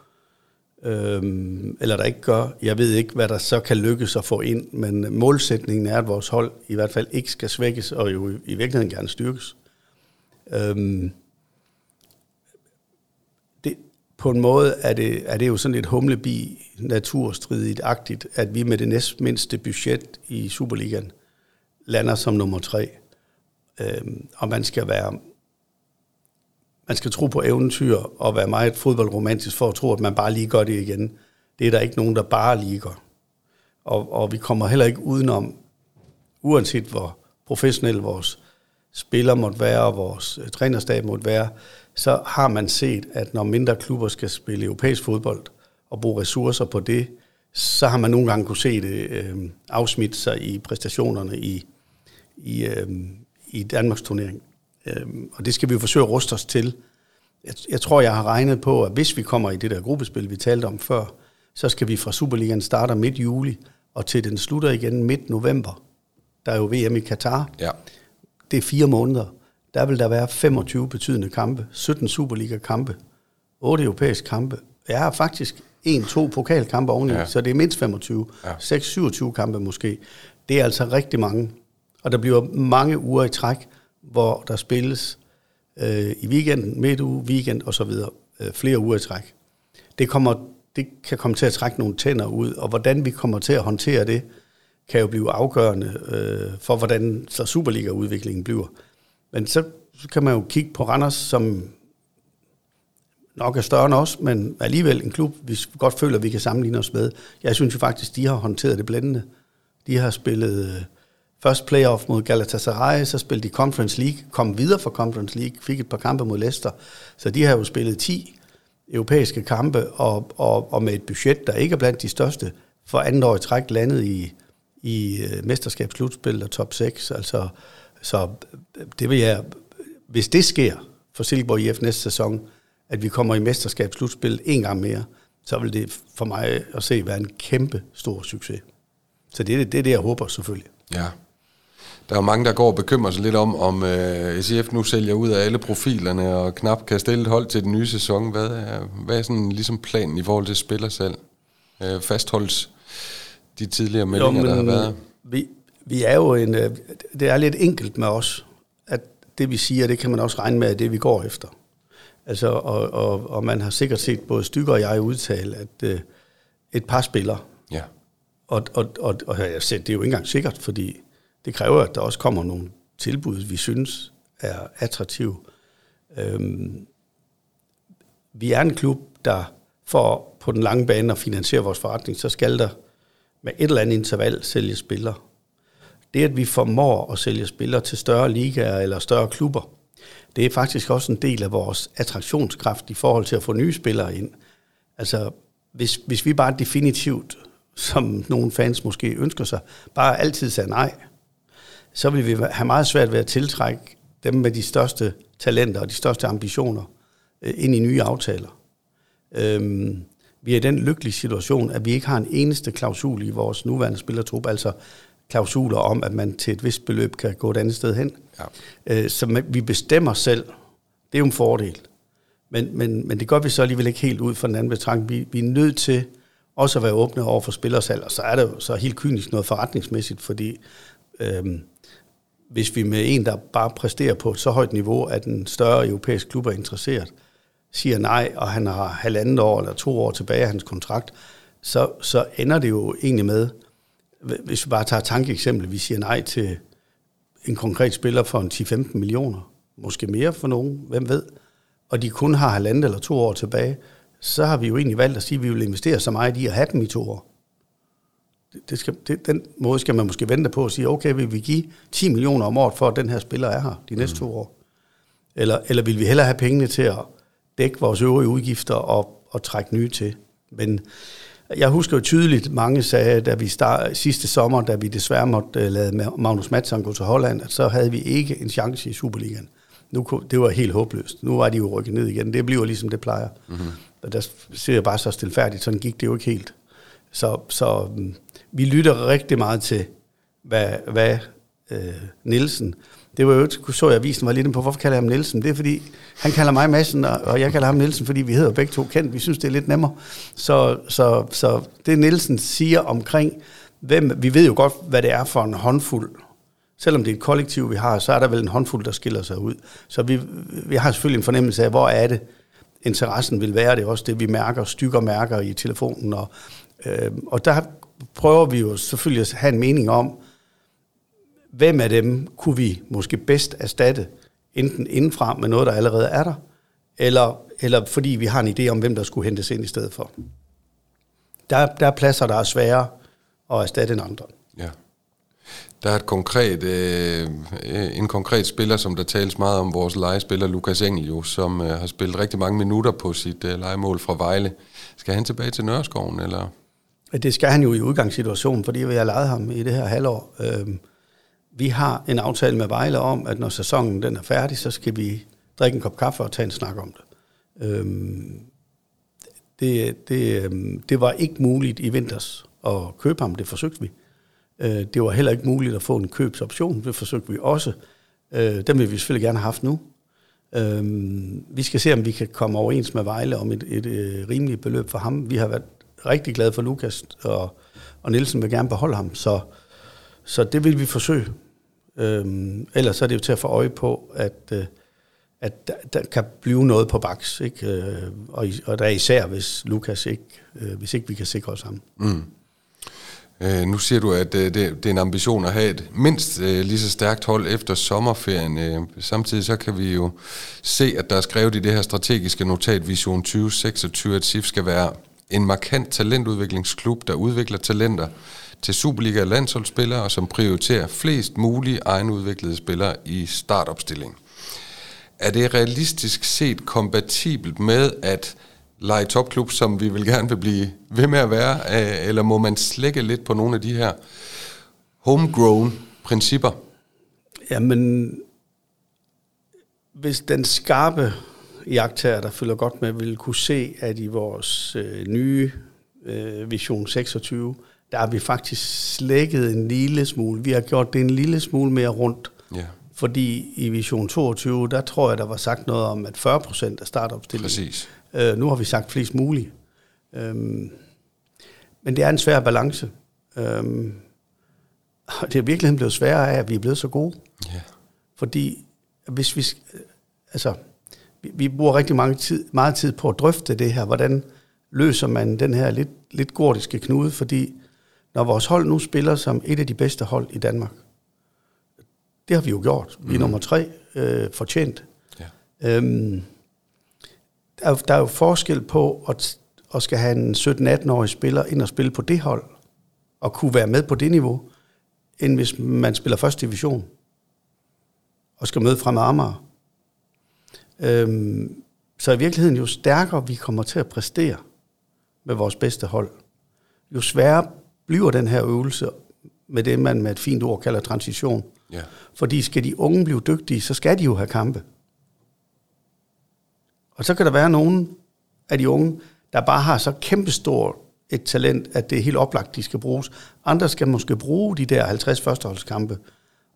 øhm, eller der ikke gør. Jeg ved ikke, hvad der så kan lykkes at få ind, men målsætningen er, at vores hold i hvert fald ikke skal svækkes, og jo i virkeligheden gerne styrkes. Øhm, det, på en måde er det, er det jo sådan lidt humlebi naturstridigt-agtigt, at vi med det næstmindste budget i Superligaen lander som nummer tre. Øhm, og man skal være man skal tro på eventyr og være meget fodboldromantisk for at tro, at man bare lige gør det igen. Det er der ikke nogen, der bare lige gør. Og, og vi kommer heller ikke udenom, uanset hvor professionel vores spiller måtte være, og vores øh, trænerstab måtte være, så har man set, at når mindre klubber skal spille europæisk fodbold og bruge ressourcer på det, så har man nogle gange kunne se det øh, afsmitte sig i præstationerne i, i, øh, i Danmarks turnering. Øh, og det skal vi jo forsøge at ruste os til. Jeg, jeg tror, jeg har regnet på, at hvis vi kommer i det der gruppespil, vi talte om før, så skal vi fra Superligaen starte midt juli, og til den slutter igen midt november. Der er jo VM i Katar. Ja. Det er fire måneder. Der vil der være 25 betydende kampe, 17 Superliga-kampe, 8 europæiske kampe. Jeg har faktisk en-to pokalkampe oveni, ja. så det er mindst 25. Ja. 6-27 kampe måske. Det er altså rigtig mange. Og der bliver mange uger i træk, hvor der spilles øh, i weekenden, midtuge, weekend og så videre. Øh, flere uger i træk. Det, kommer, det kan komme til at trække nogle tænder ud, og hvordan vi kommer til at håndtere det, kan jo blive afgørende øh, for, hvordan så Superliga-udviklingen bliver. Men så, så kan man jo kigge på Randers, som nok er større end os, men alligevel en klub, vi godt føler, vi kan sammenligne os med. Jeg synes jo faktisk, de har håndteret det blændende. De har spillet øh, først playoff mod Galatasaray, så spillede de Conference League, kom videre fra Conference League, fik et par kampe mod Leicester. Så de har jo spillet 10 europæiske kampe, og, og, og med et budget, der ikke er blandt de største, for andet år i træk landet i, i øh, mesterskabsslutspil og top 6. Altså, så øh, det vil jeg, hvis det sker for Silkeborg IF næste sæson, at vi kommer i mesterskabsslutspil en gang mere, så vil det for mig at se være en kæmpe stor succes. Så det er det, det, er det jeg håber selvfølgelig. Ja. Der er jo mange, der går og bekymrer sig lidt om, om uh, øh, SIF nu sælger ud af alle profilerne og knap kan stille et hold til den nye sæson. Hvad er, hvad er sådan ligesom planen i forhold til spillersalg? Uh, øh, fastholdes de tidligere meldinger, jo, der har været? Vi, vi er jo en... Uh, det er lidt enkelt med os, at det vi siger, det kan man også regne med, at det vi går efter. Altså, og, og, og man har sikkert set både Stykker og jeg udtale, at uh, et par spillere. Ja. Og, og, og, og jeg set, det er jo ikke engang sikkert, fordi det kræver, at der også kommer nogle tilbud, vi synes er attraktive. Øhm, vi er en klub, der for på den lange bane at finansiere vores forretning, så skal der med et eller andet interval sælge spillere. Det, at vi formår at sælge spillere til større ligaer eller større klubber, det er faktisk også en del af vores attraktionskraft i forhold til at få nye spillere ind. Altså, hvis, hvis vi bare definitivt, som nogle fans måske ønsker sig, bare altid sagde nej, så vil vi have meget svært ved at tiltrække dem med de største talenter og de største ambitioner øh, ind i nye aftaler. Øhm, vi er i den lykkelige situation, at vi ikke har en eneste klausul i vores nuværende spillertrup, altså klausuler om, at man til et vist beløb kan gå et andet sted hen. Ja. Øh, så vi bestemmer selv. Det er jo en fordel. Men, men, men det gør vi så alligevel ikke helt ud fra den anden betragtning. Vi, vi er nødt til også at være åbne over for spillersalg, og så er det jo så helt kynisk noget forretningsmæssigt, fordi øhm, hvis vi med en, der bare præsterer på et så højt niveau, at en større europæisk klub er interesseret, siger nej, og han har halvandet år eller to år tilbage af hans kontrakt, så, så ender det jo egentlig med, hvis vi bare tager tankeeksempel, vi siger nej til en konkret spiller for en 10-15 millioner, måske mere for nogen, hvem ved, og de kun har halvandet eller to år tilbage, så har vi jo egentlig valgt at sige, at vi vil investere så meget i at have dem i to år det skal, det, den måde skal man måske vente på at sige, okay, vil vi give 10 millioner om året for, at den her spiller er her de næste mm. to år? Eller, eller vil vi hellere have pengene til at dække vores øvrige udgifter og, og trække nye til? Men jeg husker jo tydeligt, mange sagde, da vi start, sidste sommer, da vi desværre måtte uh, lade Magnus Madsen gå til Holland, at så havde vi ikke en chance i Superligaen. Nu, det var helt håbløst. Nu var de jo rykket ned igen. Det bliver ligesom det plejer. Mm-hmm. Og der ser jeg bare så stilfærdigt. Sådan gik det jo ikke helt. Så, så mm, vi lytter rigtig meget til, hvad, hvad øh, Nielsen, det var jo, så jeg avisen var lidt på, hvorfor kalder jeg ham Nielsen? Det er fordi, han kalder mig Madsen, og jeg kalder ham Nielsen, fordi vi hedder begge to kendt. Vi synes, det er lidt nemmere. Så, så, så det Nielsen siger omkring, hvem, vi ved jo godt, hvad det er for en håndfuld. Selvom det er et kollektiv, vi har, så er der vel en håndfuld, der skiller sig ud. Så vi, vi har selvfølgelig en fornemmelse af, hvor er det, interessen vil være. Det er også det, vi mærker, stykker mærker i telefonen. Og, øh, og der prøver vi jo selvfølgelig at have en mening om, hvem af dem kunne vi måske bedst erstatte, enten indenfra med noget, der allerede er der, eller, eller fordi vi har en idé om, hvem der skulle hentes ind i stedet for. Der, der er pladser, der er svære at erstatte end andre. Ja. Der er et konkret, øh, en konkret spiller, som der tales meget om, vores legespiller Lukas Engel, jo, som øh, har spillet rigtig mange minutter på sit øh, legemål fra Vejle. Skal han tilbage til Nørreskoven, eller? Det skal han jo i udgangssituationen, fordi vi har lejet ham i det her halvår. Øhm, vi har en aftale med Vejle om, at når sæsonen den er færdig, så skal vi drikke en kop kaffe og tage en snak om det. Øhm, det, det, øhm, det var ikke muligt i vinters at købe ham, det forsøgte vi. Øh, det var heller ikke muligt at få en købsoption, det forsøgte vi også. Øh, den vil vi selvfølgelig gerne have haft nu. Øhm, vi skal se, om vi kan komme overens med Vejle om et, et, et rimeligt beløb for ham. Vi har været rigtig glade for Lukas, og, og Nielsen vil gerne beholde ham, så, så det vil vi forsøge. Øhm, ellers er det jo til at få øje på, at, øh, at der, der kan blive noget på baks, ikke? Øh, og, og der er især, hvis Lukas ikke, øh, hvis ikke vi kan sikre os ham. Mm. Øh, nu siger du, at øh, det, det er en ambition at have et mindst øh, lige så stærkt hold efter sommerferien. Øh, samtidig så kan vi jo se, at der er skrevet i det her strategiske notat Vision 2026, at SIF skal være en markant talentudviklingsklub, der udvikler talenter til Superliga- landsholdsspillere, og som prioriterer flest mulige egenudviklede spillere i startopstilling. Er det realistisk set kompatibelt med, at lege topklub, som vi vil gerne vil blive ved med at være, øh, eller må man slække lidt på nogle af de her homegrown principper? Jamen, hvis den skarpe jagttager, der følger godt med, vil kunne se, at i vores øh, nye øh, Vision 26, der har vi faktisk slækket en lille smule. Vi har gjort det en lille smule mere rundt. Ja. Fordi i Vision 22, der tror jeg, der var sagt noget om, at 40 procent af startopstillingen. Præcis. Øh, nu har vi sagt flest muligt. Øhm, men det er en svær balance. Øhm, og det er virkelig blevet sværere af, at vi er blevet så gode. Ja. Fordi hvis vi... Altså, vi, vi bruger rigtig mange tid, meget tid på at drøfte det her. Hvordan løser man den her lidt, lidt gordiske knude? Fordi når vores hold nu spiller som et af de bedste hold i Danmark, det har vi jo gjort. Vi er mm. nummer tre øh, fortjent. Ja. Øhm, der, der er jo forskel på at, at skal have en 17-18-årig spiller ind og spille på det hold, og kunne være med på det niveau, end hvis man spiller første division, og skal møde frem Amager. Øhm, så i virkeligheden, jo stærkere vi kommer til at præstere med vores bedste hold, jo sværere bliver den her øvelse med det, man med et fint ord kalder transition. Ja. Fordi skal de unge blive dygtige, så skal de jo have kampe. Og så kan der være nogen af de unge, der bare har så kæmpestor et talent, at det er helt oplagt, de skal bruges. Andre skal måske bruge de der 50 førsteholdskampe.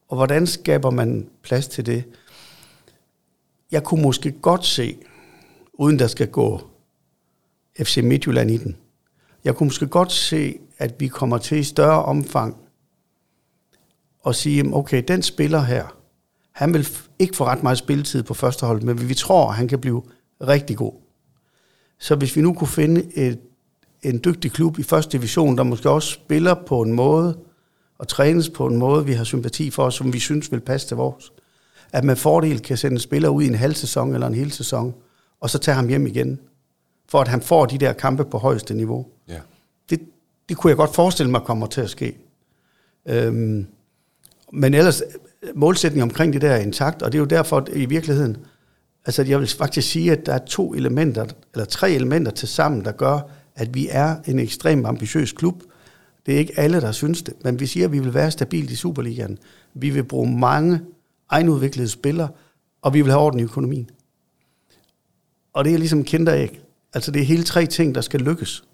Og hvordan skaber man plads til det? Jeg kunne måske godt se, uden der skal gå FC Midtjylland i den, jeg kunne måske godt se, at vi kommer til i større omfang at sige, okay, den spiller her, han vil ikke få ret meget spilletid på første hold, men vi tror, at han kan blive rigtig god. Så hvis vi nu kunne finde et, en dygtig klub i første division, der måske også spiller på en måde, og trænes på en måde, vi har sympati for, som vi synes vil passe til vores, at man fordel kan sende en spiller ud i en halv sæson eller en hel sæson, og så tage ham hjem igen, for at han får de der kampe på højeste niveau. Ja. Det, kunne jeg godt forestille mig kommer til at ske. Øhm, men ellers, målsætningen omkring det der er intakt, og det er jo derfor, at i virkeligheden, Altså jeg vil faktisk sige, at der er to elementer, eller tre elementer til sammen, der gør, at vi er en ekstremt ambitiøs klub. Det er ikke alle, der synes det, men vi siger, at vi vil være stabilt i Superligaen. Vi vil bruge mange egenudviklede spillere, og vi vil have orden i økonomien. Og det er ligesom kinderæg. Altså det er hele tre ting, der skal lykkes.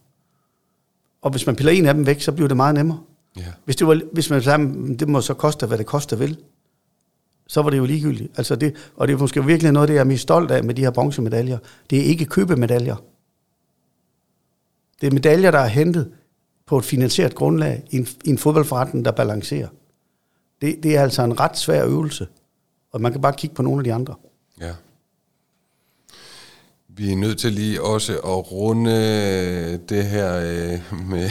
Og hvis man piller en af dem væk, så bliver det meget nemmere. Ja. Hvis, det var, hvis man sagde, det må så koste, hvad det koster vil, så var det jo ligegyldigt. Altså det, og det er måske virkelig noget, det jeg er mest stolt af med de her bronzemedaljer. Det er ikke købemedaljer. Det er medaljer, der er hentet på et finansieret grundlag i en, i en fodboldforretning, der balancerer. Det, det er altså en ret svær øvelse, og man kan bare kigge på nogle af de andre. Ja. Vi er nødt til lige også at runde det her øh, med,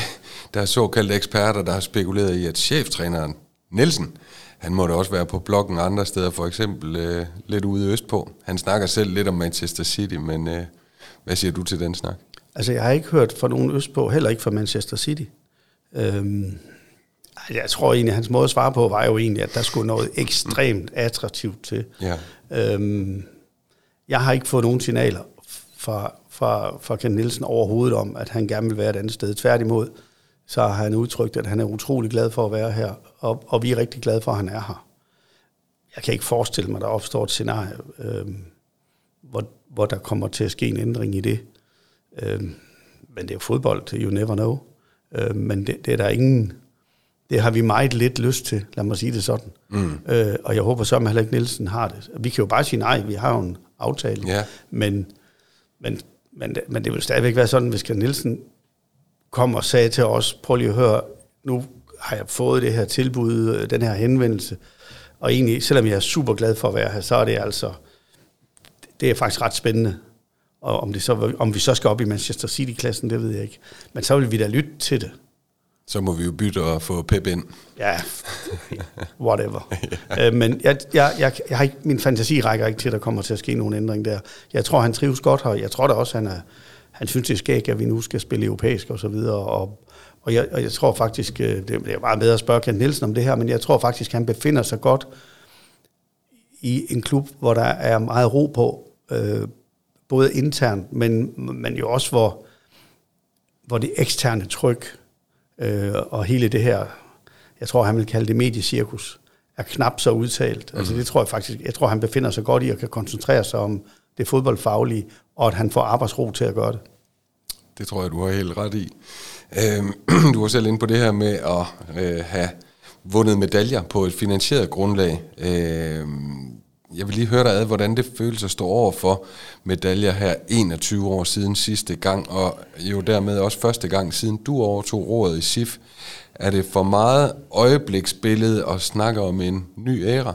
der er såkaldte eksperter, der har spekuleret i, at cheftræneren Nielsen, han måtte også være på bloggen andre steder, for eksempel øh, lidt ude østpå. Han snakker selv lidt om Manchester City, men øh, hvad siger du til den snak? Altså, jeg har ikke hørt fra nogen østpå, heller ikke fra Manchester City. Øhm, jeg tror egentlig, hans måde at svare på var jo egentlig, at der skulle noget ekstremt attraktivt til. Ja. Øhm, jeg har ikke fået nogen signaler fra, fra, fra Ken Nielsen overhovedet om, at han gerne vil være et andet sted. Tværtimod, så har han udtrykt, at han er utrolig glad for at være her, og, og vi er rigtig glade for, at han er her. Jeg kan ikke forestille mig, at der opstår et scenarie, øh, hvor, hvor der kommer til at ske en ændring i det. Øh, men det er jo fodbold, you never know. Øh, men det, det er der ingen... Det har vi meget lidt lyst til, lad mig sige det sådan. Mm. Øh, og jeg håber så, at heller ikke Nielsen har det. Vi kan jo bare sige nej, vi har jo en aftale. Ja. Men, men, men, men det vil stadigvæk være sådan, hvis Nielsen kom og sagde til os, prøv lige at høre, nu har jeg fået det her tilbud, øh, den her henvendelse, og egentlig, selvom jeg er super glad for at være her, så er det altså, det er faktisk ret spændende. Og om, det så, om vi så skal op i Manchester City-klassen, det ved jeg ikke. Men så vil vi da lytte til det. Så må vi jo bytte og få Pep ind. Ja, whatever. [laughs] ja. Øh, men jeg, jeg, jeg, jeg har ikke, min fantasi rækker ikke til, at der kommer til at ske nogen ændring der. Jeg tror, han trives godt her. Jeg tror da også, han, er, han synes, det er skægt, at vi nu skal spille europæisk og så videre. Og, og, jeg, og jeg tror faktisk, øh, det er meget bedre at spørge Kent Nielsen om det her, men jeg tror faktisk, han befinder sig godt i en klub, hvor der er meget ro på, øh, både internt, men, men jo også, hvor, hvor det eksterne tryk øh, og hele det her, jeg tror, han vil kalde det mediecirkus, er knap så udtalt. Mm. Altså det tror jeg faktisk, jeg tror, han befinder sig godt i og kan koncentrere sig om det fodboldfaglige, og at han får arbejdsro til at gøre det. Det tror jeg, du har helt ret i. Øh, [clears throat] du var selv inde på det her med at øh, have vundet medaljer på et finansieret grundlag. Øh, jeg vil lige høre dig ad, hvordan det føles at stå over for medaljer her 21 år siden sidste gang, og jo dermed også første gang siden du overtog rådet i SIF. Er det for meget øjebliksbillede at snakke om en ny æra?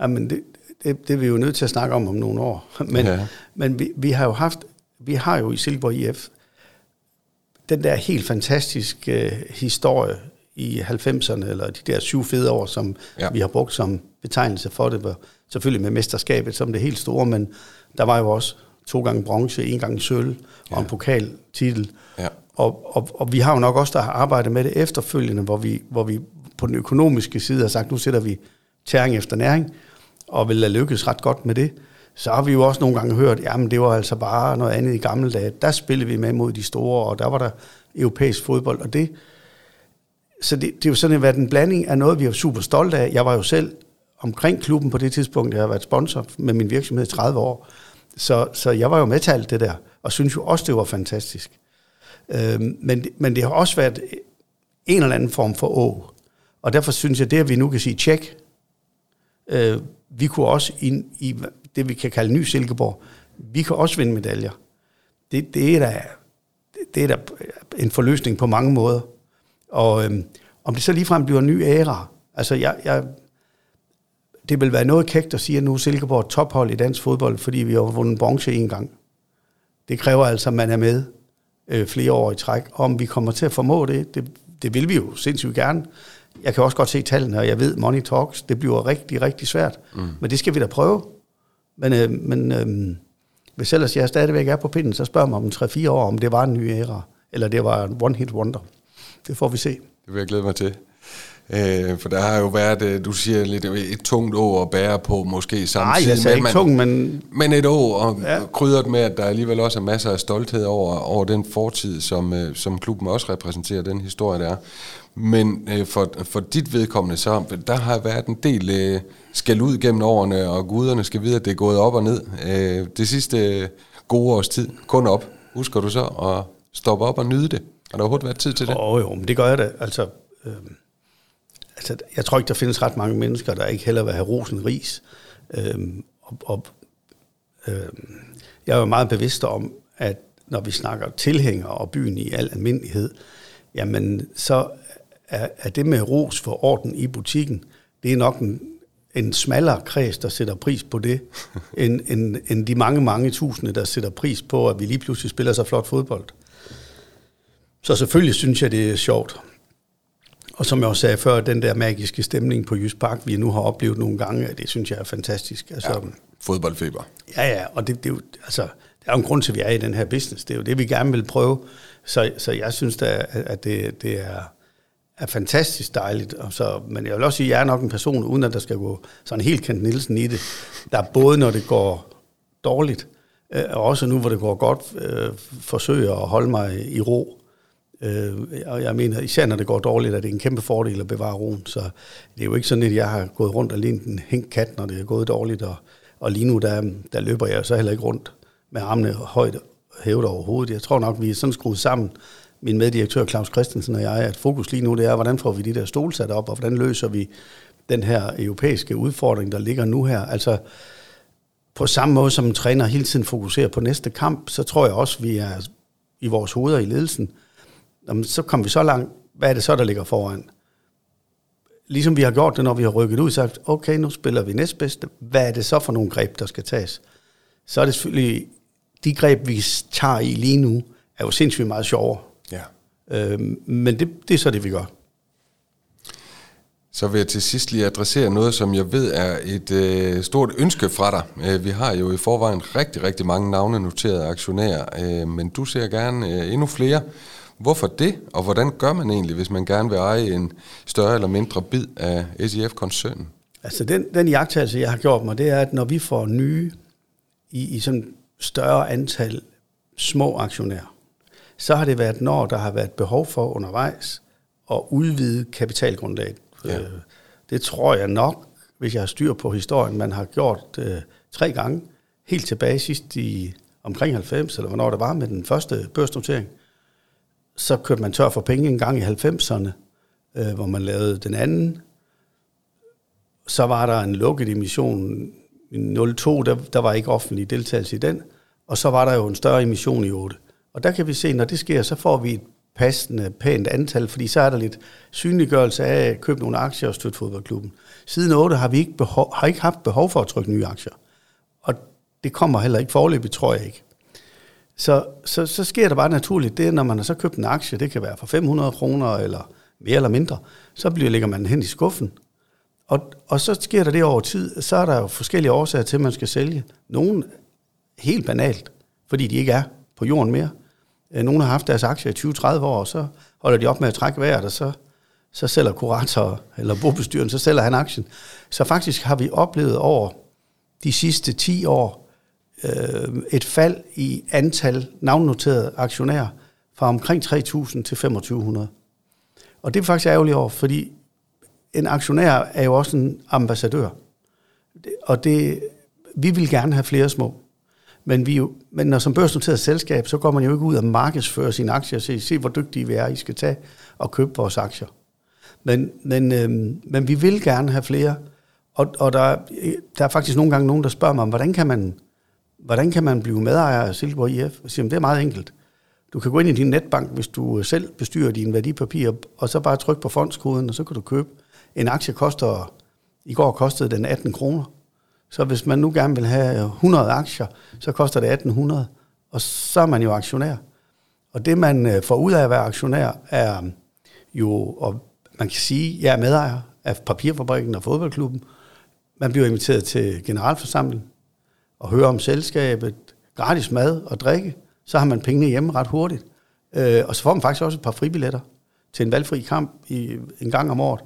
Jamen, det, det, det er vi jo nødt til at snakke om om nogle år. [laughs] Men, ja. men vi, vi har jo haft, vi har jo i Silkeborg IF den der helt fantastiske uh, historie i 90'erne, eller de der syv fede år, som ja. vi har brugt som betegnelse for det, selvfølgelig med mesterskabet som det helt store, men der var jo også to gange bronze, en gang sølv og ja. en pokaltitel. Ja. Og, og, og vi har jo nok også der har arbejdet med det efterfølgende, hvor vi, hvor vi på den økonomiske side har sagt, nu sætter vi tæring efter næring, og vil lykkes ret godt med det. Så har vi jo også nogle gange hørt, jamen det var altså bare noget andet i gamle dage. Der spillede vi med mod de store, og der var der europæisk fodbold, og det, så det, det er jo sådan været en blanding af noget, vi er super stolte af. Jeg var jo selv omkring klubben på det tidspunkt. Jeg har været sponsor med min virksomhed i 30 år. Så, så jeg var jo med til alt det der, og synes jo også, det var fantastisk. Øh, men, men det har også været en eller anden form for å. Og derfor synes jeg, det at vi nu kan sige tjek, øh, vi kunne også ind i det, vi kan kalde ny Silkeborg, vi kan også vinde medaljer. Det, det, er, da, det er da en forløsning på mange måder. Og øhm, om det så ligefrem bliver en ny æra, altså jeg, jeg, det vil være noget kægt at sige, at nu er Silkeborg tophold i dansk fodbold, fordi vi har vundet bronze en gang. Det kræver altså, at man er med øh, flere år i træk. Om vi kommer til at formå det, det, det vil vi jo sindssygt gerne. Jeg kan også godt se tallene, og jeg ved, money talks, det bliver rigtig, rigtig svært. Mm. Men det skal vi da prøve. Men, øh, men øh, hvis ellers jeg stadigvæk er på pinden, så spørger mig om 3-4 år, om det var en ny æra, eller det var en one-hit wonder. Det får vi se. Det vil jeg glæde mig til. Øh, for der har jo været, øh, du siger lidt, et tungt år at bære på måske samtidig. Nej, jeg sagde ikke tung, men... Men et år, og ja. krydret med, at der alligevel også er masser af stolthed over, over den fortid, som, øh, som klubben også repræsenterer, den historie, der er. Men øh, for, for dit vedkommende, så der har været en del øh, skal ud gennem årene, og guderne skal vide, at det er gået op og ned. Øh, det sidste øh, gode års tid, kun op. Husker du så at stoppe op og nyde det? Har der overhovedet været tid til det? Åh oh, jo, men det gør jeg da. Altså, øh, altså, jeg tror ikke, der findes ret mange mennesker, der ikke heller vil have rosen ris. Øhm, og, og, øhm, jeg er jo meget bevidst om, at når vi snakker tilhænger og byen i al almindelighed, jamen så er, er det med ros for orden i butikken, det er nok en, en smallere kreds, der sætter pris på det, [laughs] end, end, end de mange, mange tusinde, der sætter pris på, at vi lige pludselig spiller så flot fodbold. Så selvfølgelig synes jeg, det er sjovt. Og som jeg også sagde før, den der magiske stemning på Jysk Park, vi nu har oplevet nogle gange, det synes jeg er fantastisk. Altså, ja, fodboldfeber. Ja, ja, og det, det, er jo, altså, der er jo en grund til, at vi er i den her business. Det er jo det, vi gerne vil prøve. Så, så jeg synes da, at det, det er, er fantastisk dejligt. Og så, men jeg vil også sige, at jeg er nok en person, uden at der skal gå sådan helt Kent Nielsen i det. Der er både, når det går dårligt, øh, og også nu, hvor det går godt, øh, forsøger at holde mig i ro Øh, og jeg mener, især når det går dårligt, er det en kæmpe fordel at bevare roen. Så det er jo ikke sådan, at jeg har gået rundt og lignet en hængt kat, når det er gået dårligt. Og, og lige nu, der, der løber jeg så heller ikke rundt med armene højt hævet over hovedet. Jeg tror nok, vi er sådan skruet sammen, min meddirektør Claus Christensen og jeg, at fokus lige nu det er, hvordan får vi de der stole sat op, og hvordan løser vi den her europæiske udfordring, der ligger nu her. Altså, på samme måde som en træner hele tiden fokuserer på næste kamp, så tror jeg også, vi er i vores hoveder i ledelsen. Jamen, så kommer vi så langt. Hvad er det så, der ligger foran? Ligesom vi har gjort det, når vi har rykket ud, sagt, okay, nu spiller vi næstbedste. Hvad er det så for nogle greb, der skal tages? Så er det selvfølgelig, de greb, vi tager i lige nu, er jo sindssygt meget sjovere. Ja. Øh, men det, det er så det, vi gør. Så vil jeg til sidst lige adressere noget, som jeg ved er et øh, stort ønske fra dig. Øh, vi har jo i forvejen rigtig, rigtig mange navne noterede aktionærer, øh, men du ser gerne øh, endnu flere. Hvorfor det, og hvordan gør man egentlig, hvis man gerne vil eje en større eller mindre bid af SIF-koncernen? Altså den, den jagttagelse, jeg har gjort mig, det er, at når vi får nye i, i sådan større antal små aktionærer, så har det været, når der har været behov for undervejs at udvide kapitalgrundlaget. Ja. Øh, det tror jeg nok, hvis jeg har styr på historien, man har gjort øh, tre gange, helt tilbage sidst i omkring 90, eller hvornår det var med den første børsnotering. Så kørte man tør for penge en gang i 90'erne, øh, hvor man lavede den anden. Så var der en lukket emission i 02, der, der var ikke offentlig deltagelse i den. Og så var der jo en større emission i 8. Og der kan vi se, når det sker, så får vi et passende, pænt antal, fordi så er der lidt synliggørelse af at købe nogle aktier og støtte fodboldklubben. Siden 8 har vi ikke, behov, har ikke haft behov for at trykke nye aktier. Og det kommer heller ikke forløbigt, tror jeg ikke. Så, så, så sker der bare naturligt det, når man har så købt en aktie, det kan være for 500 kroner eller mere eller mindre, så bliver, lægger man den hen i skuffen. Og, og så sker der det over tid, så er der jo forskellige årsager til, at man skal sælge. Nogle helt banalt, fordi de ikke er på jorden mere. Øh, nogle har haft deres aktier i 20-30 år, og så holder de op med at trække vejret, og så, så sælger kurator eller bobestyren, så sælger han aktien. Så faktisk har vi oplevet over de sidste 10 år øh, et fald i antal navnnoterede aktionærer fra omkring 3.000 til 2.500. Og det er faktisk ærgerligt over, fordi en aktionær er jo også en ambassadør. Og det, vi vil gerne have flere små. Men, vi jo, men når som børsnoteret selskab, så går man jo ikke ud og markedsfører sine aktier og siger, se hvor dygtige vi er, I skal tage og købe vores aktier. Men, men, øhm, men vi vil gerne have flere, og, og der, der er faktisk nogle gange nogen, der spørger mig, hvordan kan man, hvordan kan man blive medejer af Silkeborg IF? Og siger, det er meget enkelt. Du kan gå ind i din netbank, hvis du øh, selv bestyrer dine værdipapirer, og så bare trykke på fondskoden, og så kan du købe. En aktie koster, i går kostede den 18 kroner. Så hvis man nu gerne vil have øh, 100 aktier, så koster det 1800, og så er man jo aktionær. Og det man øh, får ud af at være aktionær, er jo, og man kan sige, jeg er medejer af papirfabrikken og fodboldklubben. Man bliver inviteret til generalforsamling og høre om selskabet, gratis mad og drikke, så har man pengene hjemme ret hurtigt. Øh, og så får man faktisk også et par fribilletter til en valgfri kamp i, en gang om året.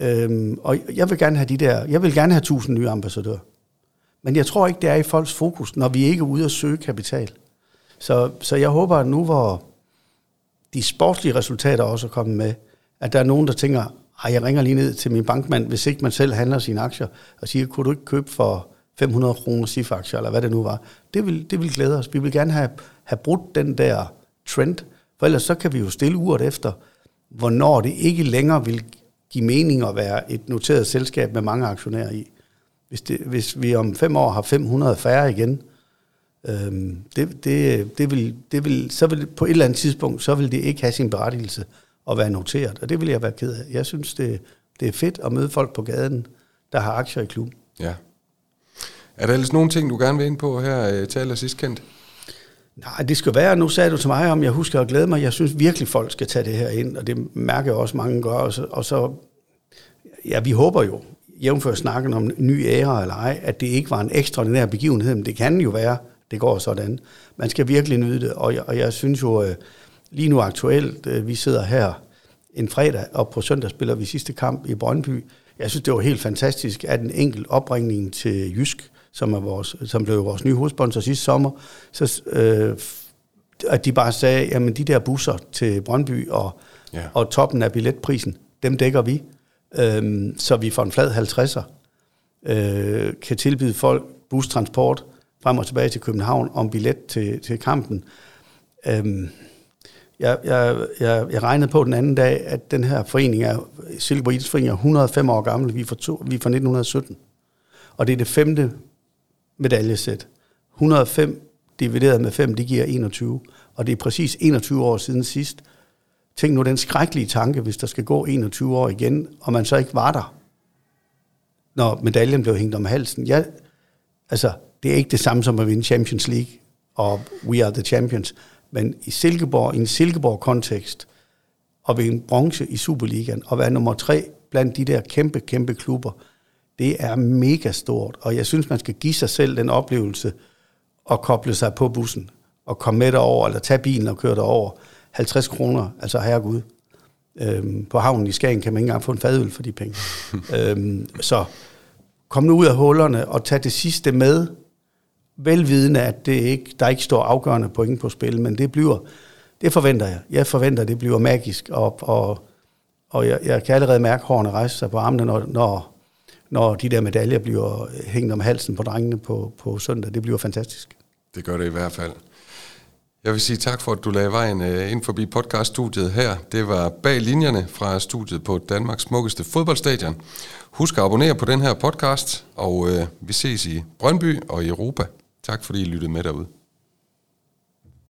Øhm, og jeg vil gerne have de der, jeg vil gerne have 1000 nye ambassadører. Men jeg tror ikke, det er i folks fokus, når vi ikke er ude at søge kapital. Så, så jeg håber, at nu hvor de sportslige resultater også er kommet med, at der er nogen, der tænker, at jeg ringer lige ned til min bankmand, hvis ikke man selv handler sine aktier, og siger, kunne du ikke købe for 500 kroner SIF-aktier, eller hvad det nu var. Det vil, det vil glæde os. Vi vil gerne have, have brudt den der trend, for ellers så kan vi jo stille uret efter, hvornår det ikke længere vil give mening at være et noteret selskab med mange aktionærer i. Hvis, det, hvis vi om fem år har 500 færre igen, øhm, det, det, det vil, det vil, så vil på et eller andet tidspunkt, så vil det ikke have sin berettigelse at være noteret, og det vil jeg være ked af. Jeg synes, det, det er fedt at møde folk på gaden, der har aktier i klubben. Ja. Er der ellers nogle ting, du gerne vil ind på her øh, til allersidst, Kent? Nej, det skal være, nu sagde du til mig, om jeg husker at glæde mig. Jeg synes virkelig, folk skal tage det her ind, og det mærker jeg også, mange gør. Og så, og så ja, vi håber jo, jævnfør snakken om ny æra eller ej, at det ikke var en ekstraordinær begivenhed, men det kan jo være, det går sådan. Man skal virkelig nyde det, og jeg, og jeg synes jo, øh, lige nu aktuelt, øh, vi sidder her en fredag, og på søndag spiller vi sidste kamp i Brøndby. Jeg synes, det var helt fantastisk, at en enkelt opringning til Jysk, som, er vores, som blev vores nye hovedsponsor sidste sommer, så øh, at de bare sagde, jamen de der busser til Brøndby og, ja. og toppen af billetprisen, dem dækker vi. Øhm, så vi for en flad 50'er øh, kan tilbyde folk bustransport frem og tilbage til København om billet til, til kampen. Øhm, jeg, jeg, jeg, jeg regnede på den anden dag, at den her forening er, Silkeborg Idrætsforening er 105 år gammel, vi er, fra to, vi er fra 1917. Og det er det femte medaljesæt. 105 divideret med 5, det giver 21. Og det er præcis 21 år siden sidst. Tænk nu den skrækkelige tanke, hvis der skal gå 21 år igen, og man så ikke var der, når medaljen blev hængt om halsen. Ja, altså, det er ikke det samme som at vinde Champions League, og we are the champions. Men i Silkeborg, i en Silkeborg-kontekst, og vinde bronze i Superligaen, og være nummer tre blandt de der kæmpe, kæmpe klubber, det er mega stort. Og jeg synes, man skal give sig selv den oplevelse, at koble sig på bussen, og komme med derover, eller tage bilen og køre derover. 50 kroner, altså herregud. Øhm, på havnen i Skagen kan man ikke engang få en fadøl for de penge. [laughs] øhm, så kom nu ud af hullerne og tag det sidste med, velvidende, at det ikke, der ikke står afgørende point på spil, men det bliver, det forventer jeg. Jeg forventer, at det bliver magisk, og, og, og jeg, jeg kan allerede mærke hårene rejse sig på armene, når, når, når de der medaljer bliver hængt om halsen på drengene på, på søndag. Det bliver fantastisk. Det gør det i hvert fald. Jeg vil sige tak for, at du lagde vejen øh, ind forbi podcaststudiet her. Det var bag linjerne fra studiet på Danmarks smukkeste fodboldstadion. Husk at abonnere på den her podcast, og øh, vi ses i Brøndby og i Europa. Tak fordi I lyttede med derude.